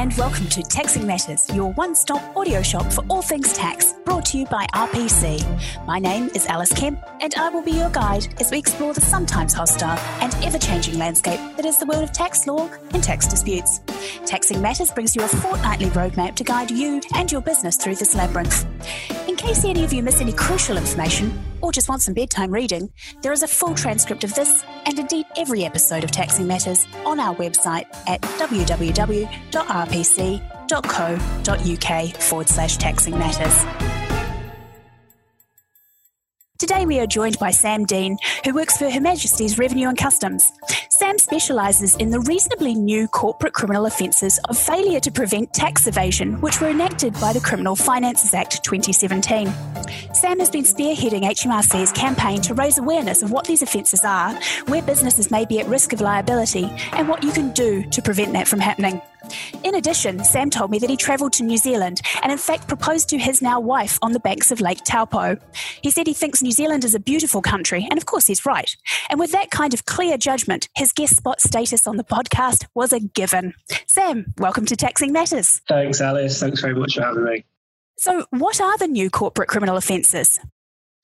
and welcome to Taxing Matters, your one stop audio shop for all things tax, brought to you by RPC. My name is Alice Kemp, and I will be your guide as we explore the sometimes hostile and ever changing landscape that is the world of tax law and tax disputes. Taxing Matters brings you a fortnightly roadmap to guide you and your business through this labyrinth. In case any of you miss any crucial information, or just want some bedtime reading, there is a full transcript of this and indeed every episode of Taxing Matters on our website at www.rpc.co.uk forward slash taxing matters. Today we are joined by Sam Dean, who works for Her Majesty's Revenue and Customs. Sam specialises in the reasonably new corporate criminal offences of failure to prevent tax evasion, which were enacted by the Criminal Finances Act 2017. Sam has been spearheading HMRC's campaign to raise awareness of what these offences are, where businesses may be at risk of liability, and what you can do to prevent that from happening. In addition, Sam told me that he travelled to New Zealand and, in fact, proposed to his now wife on the banks of Lake Taupo. He said he thinks New Zealand is a beautiful country, and of course, he's right. And with that kind of clear judgment, his guest spot status on the podcast was a given. Sam, welcome to Taxing Matters. Thanks, Alice. Thanks very much for having me. So, what are the new corporate criminal offences?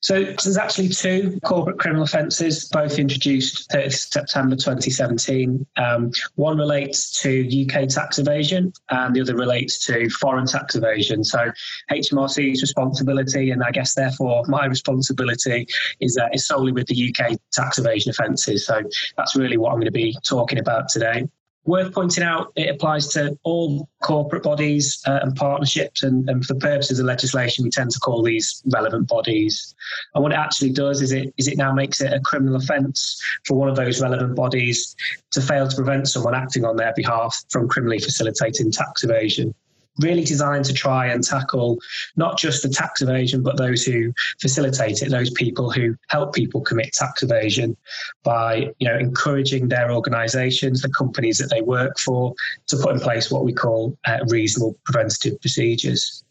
So there's actually two corporate criminal offences, both introduced 30 September 2017. Um, one relates to UK tax evasion, and the other relates to foreign tax evasion. So HMRC's responsibility, and I guess therefore my responsibility, is uh, is solely with the UK tax evasion offences. So that's really what I'm going to be talking about today. Worth pointing out, it applies to all corporate bodies uh, and partnerships, and, and, for the purposes of legislation, we tend to call these relevant bodies. And what it actually does is it is it now makes it a criminal offence for one of those relevant bodies to fail to prevent someone acting on their behalf from criminally facilitating tax evasion really designed to try and tackle not just the tax evasion, but those who facilitate it, those people who help people commit tax evasion by, you know, encouraging their organisations, the companies that they work for, to put in place what we call uh, reasonable preventative procedures.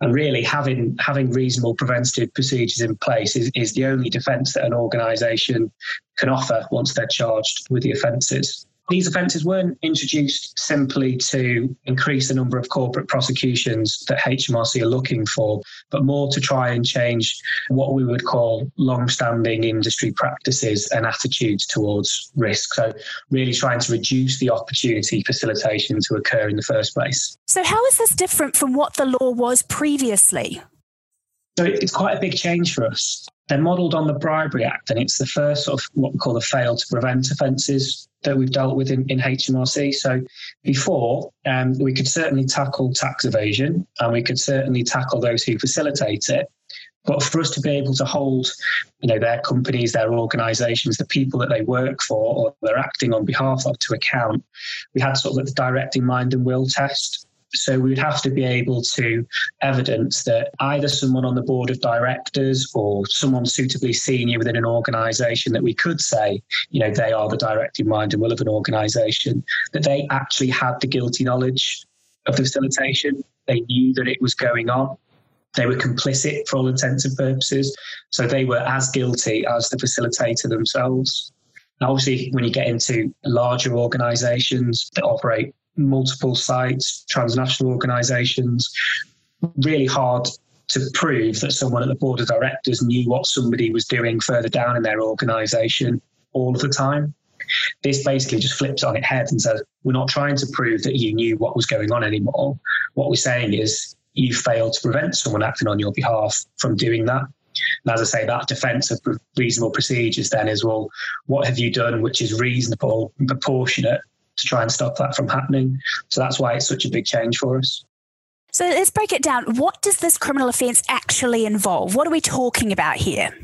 And really, having having reasonable preventative procedures in place is, is the only defence that an organisation can offer once they're charged with the offences. These offences weren't introduced simply to increase the number of corporate prosecutions that HMRC are looking for, but more to try and change what we would call long standing industry practices and attitudes towards risk. So, really trying to reduce the opportunity facilitation to occur in the first place. So, how is this different from what the law was previously? So it's quite a big change for us. They're modelled on the Bribery Act, and it's the first sort of what we call the fail to prevent offences that we've dealt with in, in HMRC. So before, um, we could certainly tackle tax evasion, and we could certainly tackle those who facilitate it. But for us to be able to hold, you know, their companies, their organisations, the people that they work for or they're acting on behalf of to account, we had sort of the directing mind and will test. So we would have to be able to evidence that either someone on the board of directors or someone suitably senior within an organisation that we could say, you know, they are the directing mind and will of an organisation, that they actually had the guilty knowledge of the facilitation. They knew that it was going on. They were complicit for all intents and purposes. So they were as guilty as the facilitator themselves. Now, obviously, when you get into larger organisations that operate multiple sites, transnational organizations. Really hard to prove that someone at the board of directors knew what somebody was doing further down in their organization all of the time. This basically just flips on its head and says, We're not trying to prove that you knew what was going on anymore. What we're saying is, you failed to prevent someone acting on your behalf from doing that. And as I say, that defence of reasonable procedures then is well, what have you done which is reasonable and proportionate to try and stop that from happening. So that's why it's such a big change for us. So let's break it down. What does this criminal offence actually involve? What are we talking about here?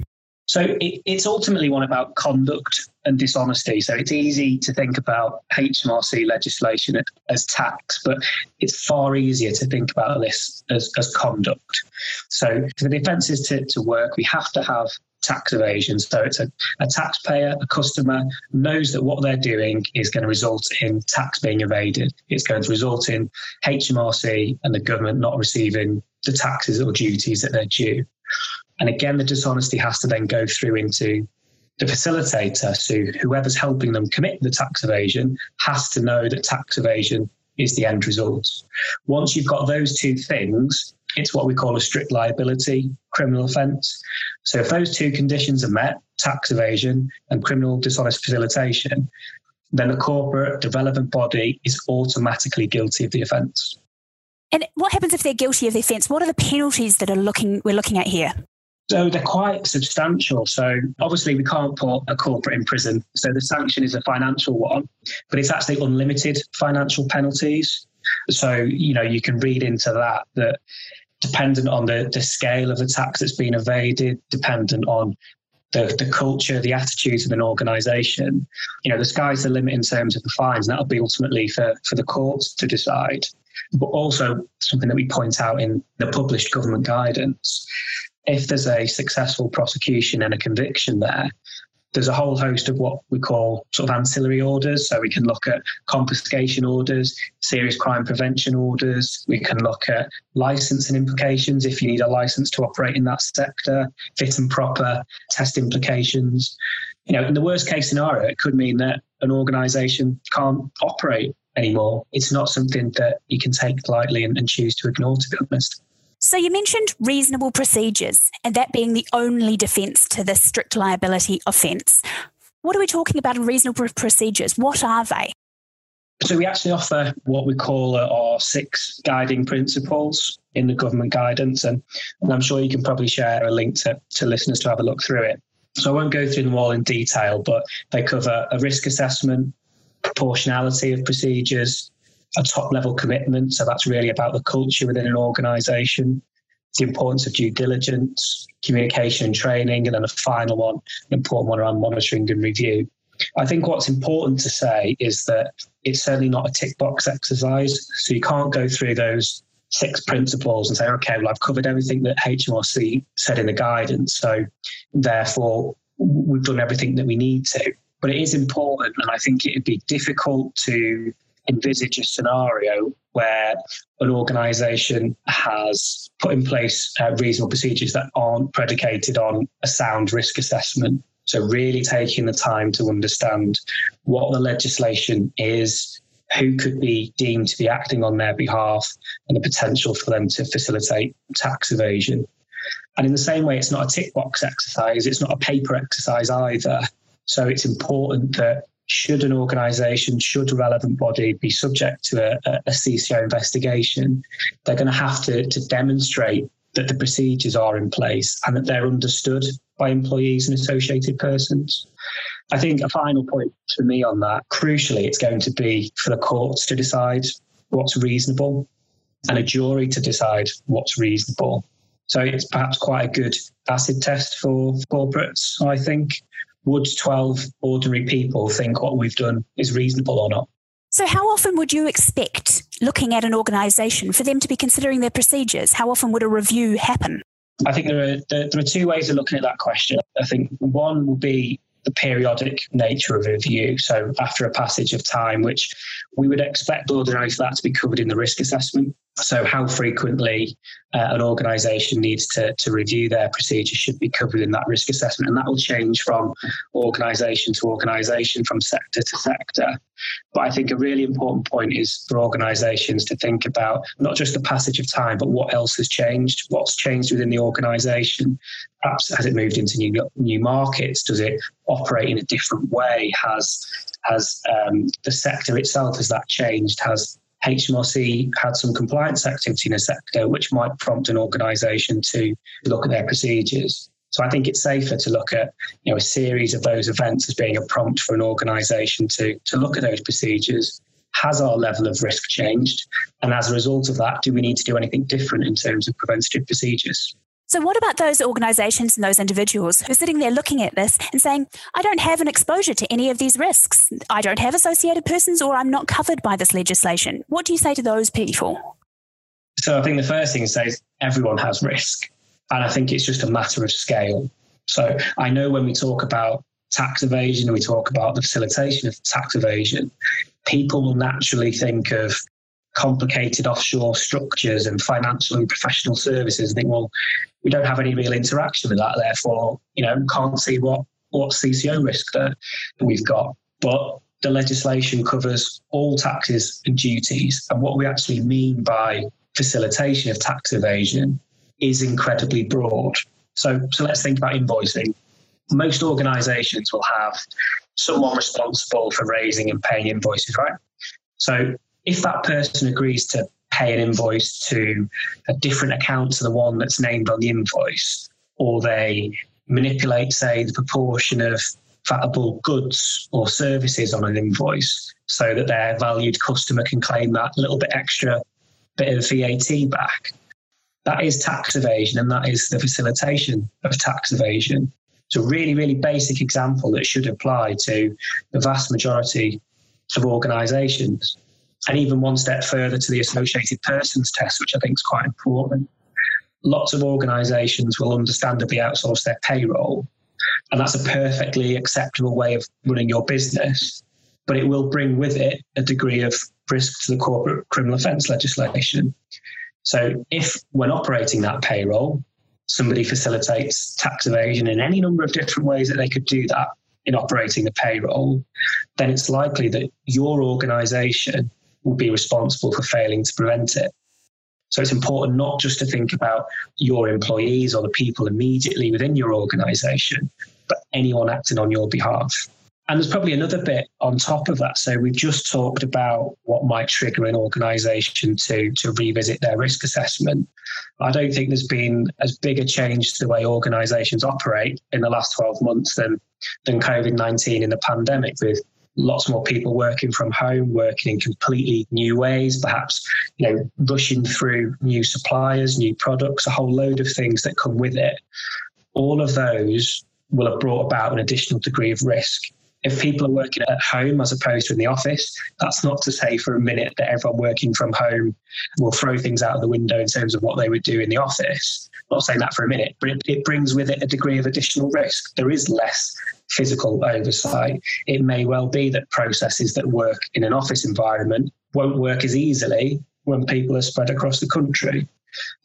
So it, it's ultimately one about conduct and dishonesty. So it's easy to think about HMRC legislation as tax, but it's far easier to think about this as, as conduct. So for the offences to, to work, we have to have tax evasion. So it's a, a taxpayer, a customer knows that what they're doing is going to result in tax being evaded. It's going to result in HMRC and the government not receiving the taxes or duties that they're due. And again, the dishonesty has to then go through into the facilitator. So whoever's helping them commit the tax evasion has to know that tax evasion is the end result. Once you've got those two things, it's what we call a strict liability criminal offence. So if those two conditions are met, tax evasion and criminal dishonest facilitation, then the corporate development body is automatically guilty of the offence. And what happens if they're guilty of the offence? What are the penalties that are looking we're looking at here? So they're quite substantial. So obviously we can't put a corporate in prison. So the sanction is a financial one, but it's actually unlimited financial penalties. So, you know, you can read into that that dependent on the, the scale of the tax that's been evaded, dependent on the, the culture, the attitudes of an organisation, you know, the sky's the limit in terms of the fines. And that'll be ultimately for, for the courts to decide. But also something that we point out in the published government guidance if there's a successful prosecution and a conviction there, there's a whole host of what we call sort of ancillary orders. So we can look at confiscation orders, serious crime prevention orders. We can look at licensing implications if you need a license to operate in that sector, fit and proper test implications. You know, in the worst case scenario, it could mean that an organization can't operate anymore. It's not something that you can take lightly and, and choose to ignore, to be honest. So you mentioned reasonable procedures, and that being the only defence to this strict liability offence. What are we talking about in reasonable procedures? What are they? So we actually offer what we call uh, our six guiding principles in the government guidance, and, and I'm sure you can probably share a link to, to listeners to have a look through it. So I won't go through them all in detail, but they cover a risk assessment, proportionality of procedures, a top level commitment. So that's really about the culture within an organization, the importance of due diligence, communication and training, and then a final one, an important one around monitoring and review. I think what's important to say is that it's certainly not a tick box exercise. So you can't go through those six principles and say, okay, well, I've covered everything that HMRC said in the guidance. So therefore, we've done everything that we need to. But it is important, and I think it would be difficult to envisage a scenario where an organization has put in place uh, reasonable procedures that aren't predicated on a sound risk assessment. So, really taking the time to understand what the legislation is, who could be deemed to be acting on their behalf, and the potential for them to facilitate tax evasion. And in the same way, it's not a tick box exercise, it's not a paper exercise either. So, it's important that should an organisation, should a relevant body be subject to a, a CCO investigation, they're going to have to, to demonstrate that the procedures are in place and that they're understood by employees and associated persons. I think a final point for me on that, crucially, it's going to be for the courts to decide what's reasonable and a jury to decide what's reasonable. So it's perhaps quite a good acid test for corporates, I think, would 12 ordinary people think what we've done is reasonable or not? So, how often would you expect, looking at an organisation, for them to be considering their procedures? How often would a review happen? I think there are there, there are two ways of looking at that question. I think one will be the periodic nature of review. So after a passage of time, which we would expect ordinarily for that to be covered in the risk assessment. So how frequently uh, an organisation needs to, to review their procedures should be covered in that risk assessment. And that will change from organisation to organisation, from sector to sector. But I think a really important point is for organisations to think about not just the passage of time, but what else has changed, what's changed within the organisation. Perhaps has it moved into new, new markets? Does it operate in a different way? Has has um, the sector itself has that changed? Has HMRC had some compliance activity in a sector which might prompt an organisation to look at their procedures. So I think it's safer to look at you know a series of those events as being a prompt for an organisation to to look at those procedures. Has our level of risk changed? And as a result of that, do we need to do anything different in terms of preventative procedures? So, what about those organisations and those individuals who are sitting there looking at this and saying, I don't have an exposure to any of these risks. I don't have associated persons or I'm not covered by this legislation. What do you say to those people? So, I think the first thing to say is everyone has risk. And I think it's just a matter of scale. So, I know when we talk about tax evasion and we talk about the facilitation of tax evasion, people will naturally think of complicated offshore structures and financial and professional services. Think, well, we don't have any real interaction with that. Therefore, you know, can't see what what CCO risk that we've got. But the legislation covers all taxes and duties. And what we actually mean by facilitation of tax evasion is incredibly broad. So, so let's think about invoicing. Most organizations will have someone responsible for raising and paying invoices, right? So if that person agrees to pay an invoice to a different account to the one that's named on the invoice, or they manipulate, say, the proportion of vatable goods or services on an invoice so that their valued customer can claim that little bit extra bit of VAT back. That is tax evasion and that is the facilitation of tax evasion. It's a really, really basic example that should apply to the vast majority of organisations. And even one step further to the associated persons test, which I think is quite important. Lots of organisations will understandably outsource their payroll, and that's a perfectly acceptable way of running your business. But it will bring with it a degree of risk to the corporate criminal offence legislation. So, if when operating that payroll, somebody facilitates tax evasion in any number of different ways that they could do that in operating the payroll, then it's likely that your organisation will be responsible for failing to prevent it. So it's important not just to think about your employees or the people immediately within your organisation, but anyone acting on your behalf. And there's probably another bit on top of that. So we've just talked about what might trigger an organisation to to revisit their risk assessment. I don't think there's been as big a change to the way organisations operate in the last 12 months than than COVID 19 in the pandemic, with lots more people working from home, working in completely new ways, perhaps, you know, rushing through new suppliers, new products, a whole load of things that come with it. All of those will have brought about an additional degree of risk. If people are working at home as opposed to in the office, that's not to say for a minute that everyone working from home will throw things out of the window in terms of what they would do in the office. I'm not saying that for a minute, but it, it brings with it a degree of additional risk. There is less physical oversight. It may well be that processes that work in an office environment won't work as easily when people are spread across the country.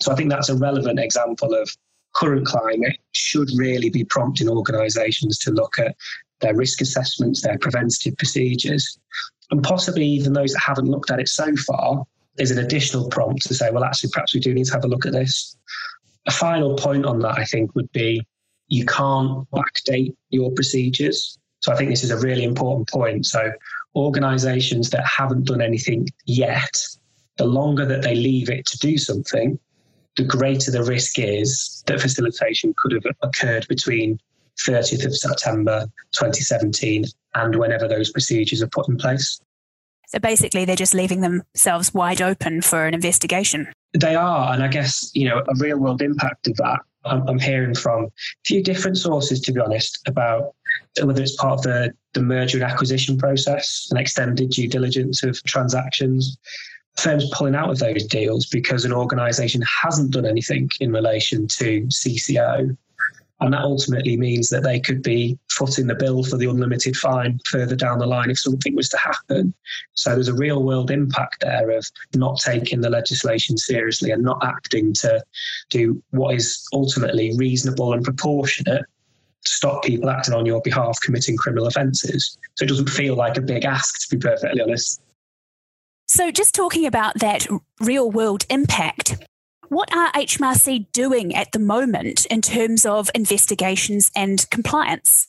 So I think that's a relevant example of current climate should really be prompting organisations to look at their risk assessments, their preventative procedures, and possibly even those that haven't looked at it so far. is an additional prompt to say, well, actually, perhaps we do need to have a look at this. A final point on that, I think, would be you can't backdate your procedures. So I think this is a really important point. So organizations that haven't done anything yet, the longer that they leave it to do something, the greater the risk is that facilitation could have occurred between 30th of September 2017 and whenever those procedures are put in place. So basically, they're just leaving themselves wide open for an investigation. They are. And I guess, you know, a real world impact of that I'm, I'm hearing from a few different sources, to be honest, about whether it's part of the, the merger and acquisition process and extended due diligence of transactions. Firms pulling out of those deals because an organisation hasn't done anything in relation to CCO and that ultimately means that they could be footing the bill for the unlimited fine further down the line if something was to happen. So there's a real world impact there of not taking the legislation seriously and not acting to do what is ultimately reasonable and proportionate to stop people acting on your behalf committing criminal offences. So it doesn't feel like a big ask, to be perfectly honest. So, just talking about that real world impact, what are HMRC doing at the moment in terms of investigations and compliance?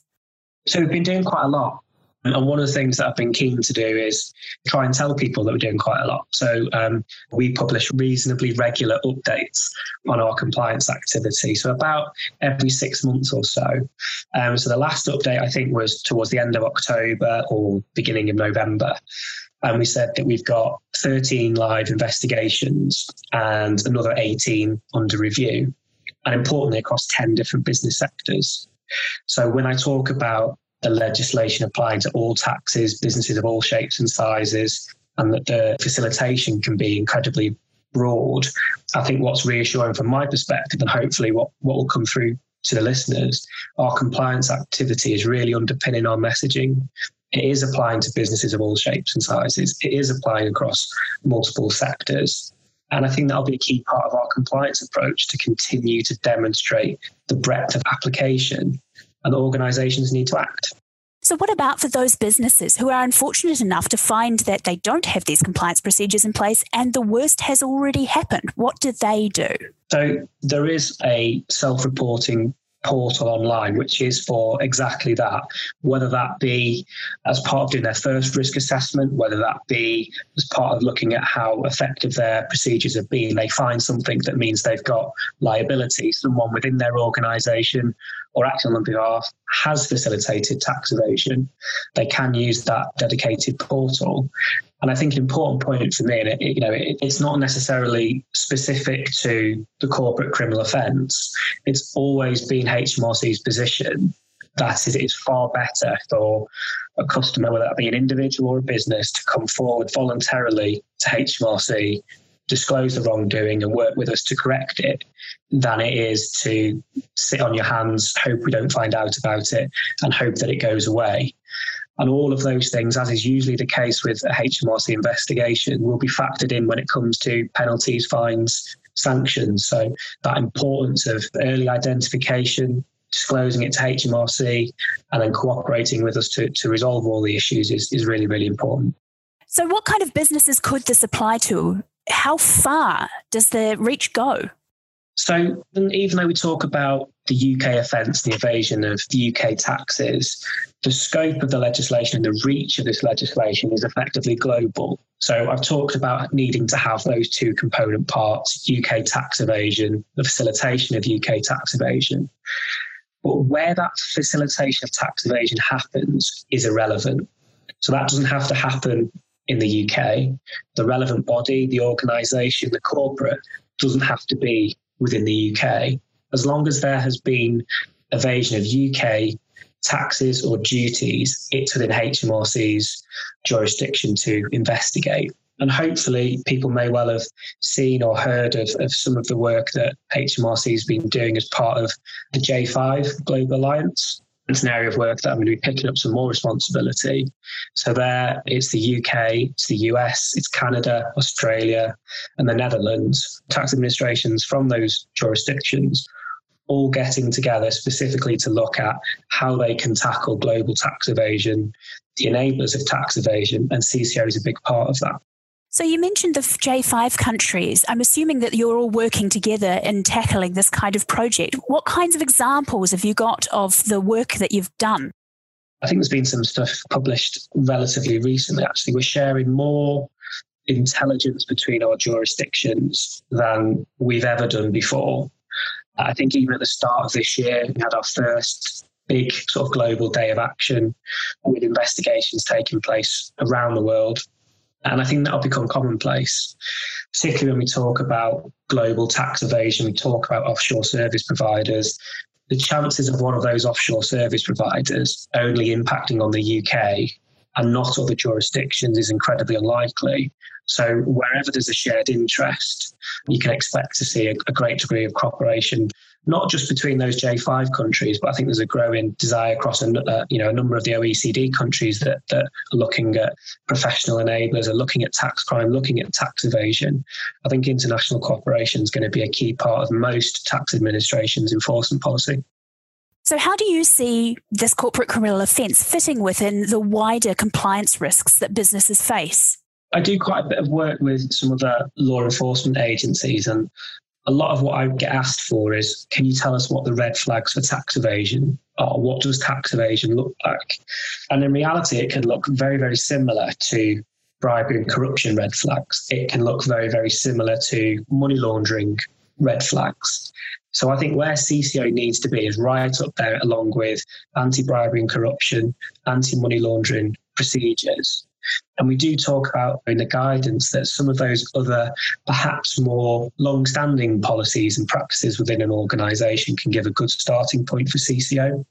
So we've been doing quite a lot. And one of the things that I've been keen to do is try and tell people that we're doing quite a lot. So um, we publish reasonably regular updates on our compliance activity. So about every six months or so. Um, so the last update I think was towards the end of October or beginning of November and we said that we've got 13 live investigations and another 18 under review, and importantly, across 10 different business sectors. So when I talk about the legislation applying to all taxes, businesses of all shapes and sizes, and that the facilitation can be incredibly broad, I think what's reassuring from my perspective, and hopefully what, what will come through to the listeners, our compliance activity is really underpinning our messaging. It is applying to businesses of all shapes and sizes. It is applying across multiple sectors. And I think that'll be a key part of our compliance approach to continue to demonstrate the breadth of application and organizations need to act. So, what about for those businesses who are unfortunate enough to find that they don't have these compliance procedures in place and the worst has already happened? What do they do? So, there is a self reporting portal online, which is for exactly that, whether that be as part of doing their first risk assessment, whether that be as part of looking at how effective their procedures have been. They find something that means they've got liability, someone within their organisation or acting on behalf has facilitated tax evasion. They can use that dedicated portal. And I think an important point for me, and it, you know, it, it's not necessarily specific to the corporate criminal offence. It's always been HMRC's position that it is far better for a customer, whether that be an individual or a business, to come forward voluntarily to HMRC, disclose the wrongdoing, and work with us to correct it, than it is to sit on your hands, hope we don't find out about it, and hope that it goes away. And all of those things, as is usually the case with a HMRC investigation, will be factored in when it comes to penalties, fines, sanctions. So that importance of early identification, disclosing it to HMRC, and then cooperating with us to, to resolve all the issues is, is really, really important. So, what kind of businesses could this apply to? How far does the reach go? So, even though we talk about the UK offence, the evasion of the UK taxes, the scope of the legislation and the reach of this legislation is effectively global. So I've talked about needing to have those two component parts UK tax evasion, the facilitation of UK tax evasion. But where that facilitation of tax evasion happens is irrelevant. So that doesn't have to happen in the UK. The relevant body, the organisation, the corporate doesn't have to be within the UK. As long as there has been evasion of UK taxes or duties, it's within HMRC's jurisdiction to investigate. And hopefully, people may well have seen or heard of, of some of the work that HMRC has been doing as part of the J5 Global Alliance. It's an area of work that I'm going to be picking up some more responsibility. So, there it's the UK, it's the US, it's Canada, Australia, and the Netherlands. Tax administrations from those jurisdictions all getting together specifically to look at how they can tackle global tax evasion, the enablers of tax evasion, and CCO is a big part of that. So you mentioned the J5 countries. I'm assuming that you're all working together in tackling this kind of project. What kinds of examples have you got of the work that you've done? I think there's been some stuff published relatively recently, actually. We're sharing more intelligence between our jurisdictions than we've ever done before. I think even at the start of this year, we had our first big sort of global day of action with investigations taking place around the world. And I think that'll become commonplace, particularly when we talk about global tax evasion, we talk about offshore service providers. The chances of one of those offshore service providers only impacting on the UK and not other jurisdictions is incredibly unlikely. So wherever there's a shared interest, you can expect to see a, a, great degree of cooperation, not just between those J5 countries, but I think there's a growing desire across a, uh, you know a number of the OECD countries that, that are looking at professional enablers, are looking at tax crime, looking at tax evasion. I think international cooperation is going to be a key part of most tax administrations' enforcement policy. So, how do you see this corporate criminal offence fitting within the wider compliance risks that businesses face? I do quite a bit of work with some of the law enforcement agencies, and a lot of what I get asked for is can you tell us what the red flags for tax evasion are? What does tax evasion look like? And in reality, it can look very, very similar to bribery and corruption red flags. It can look very, very similar to money laundering red flags. So I think where CCO needs to be is right up there along with anti bribery and corruption, anti money laundering procedures. And we do talk about in the guidance that some of those other, perhaps more long standing policies and practices within an organisation can give a good starting point for CCO.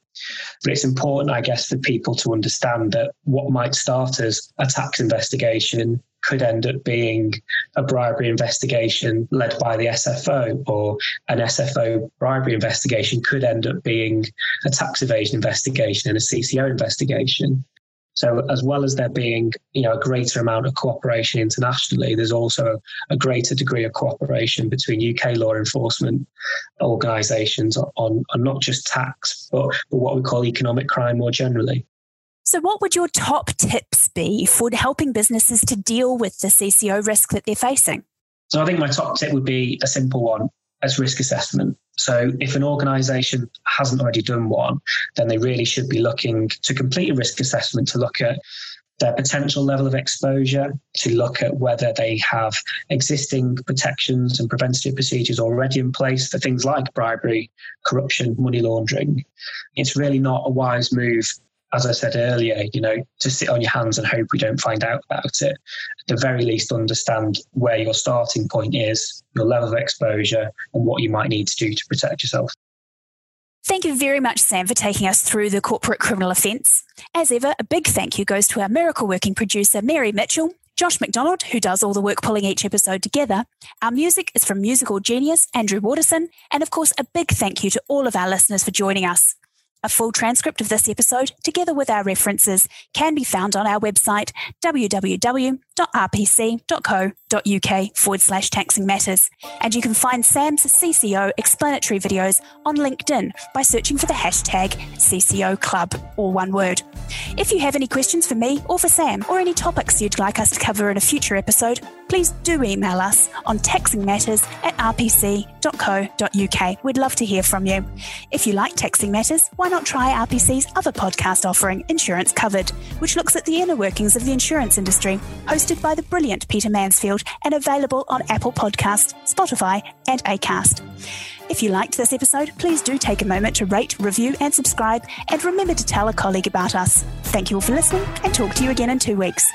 But it's important, I guess, for people to understand that what might start as a tax investigation could end up being a bribery investigation led by the SFO, or an SFO bribery investigation could end up being a tax evasion investigation and a CCO investigation. So, as well as there being, you know, a greater amount of cooperation internationally, there's also a greater degree of cooperation between UK law enforcement organisations on, on not just tax, but, but what we call economic crime more generally. So, what would your top tips be for helping businesses to deal with the CCO risk that they're facing? So, I think my top tip would be a simple one as risk assessment. So, if an organisation hasn't already done one, then they really should be looking to complete a risk assessment to look at their potential level of exposure, to look at whether they have existing protections and preventative procedures already in place for things like bribery, corruption, money laundering. It's really not a wise move as I said earlier, you know, to sit on your hands and hope we don't find out about it. At the very least, understand where your starting point is, your level of exposure, and what you might need to do to protect yourself. Thank you very much, Sam, for taking us through the corporate criminal offence. As ever, a big thank you goes to our miracle working producer, Mary Mitchell, Josh McDonald, who does all the work pulling each episode together. Our music is from musical genius Andrew Waterson. And of course, a big thank you to all of our listeners for joining us. A full transcript of this episode, together with our references, can be found on our website, www.rpc.co.uk forward slash taxing matters. And you can find Sam's CCO explanatory videos on LinkedIn by searching for the hashtag CCO Club, or one word. If you have any questions for me or for Sam, or any topics you'd like us to cover in a future episode, please do email us on taxingmatters at rpc.co.uk. We'd love to hear from you. If you like Taxing Matters, why not try RPC's other podcast offering, Insurance Covered, which looks at the inner workings of the insurance industry, hosted by the brilliant Peter Mansfield and available on Apple Podcasts, Spotify, and Acast. If you liked this episode, please do take a moment to rate, review, and subscribe, and remember to tell a colleague about us. Thank you all for listening, and talk to you again in two weeks.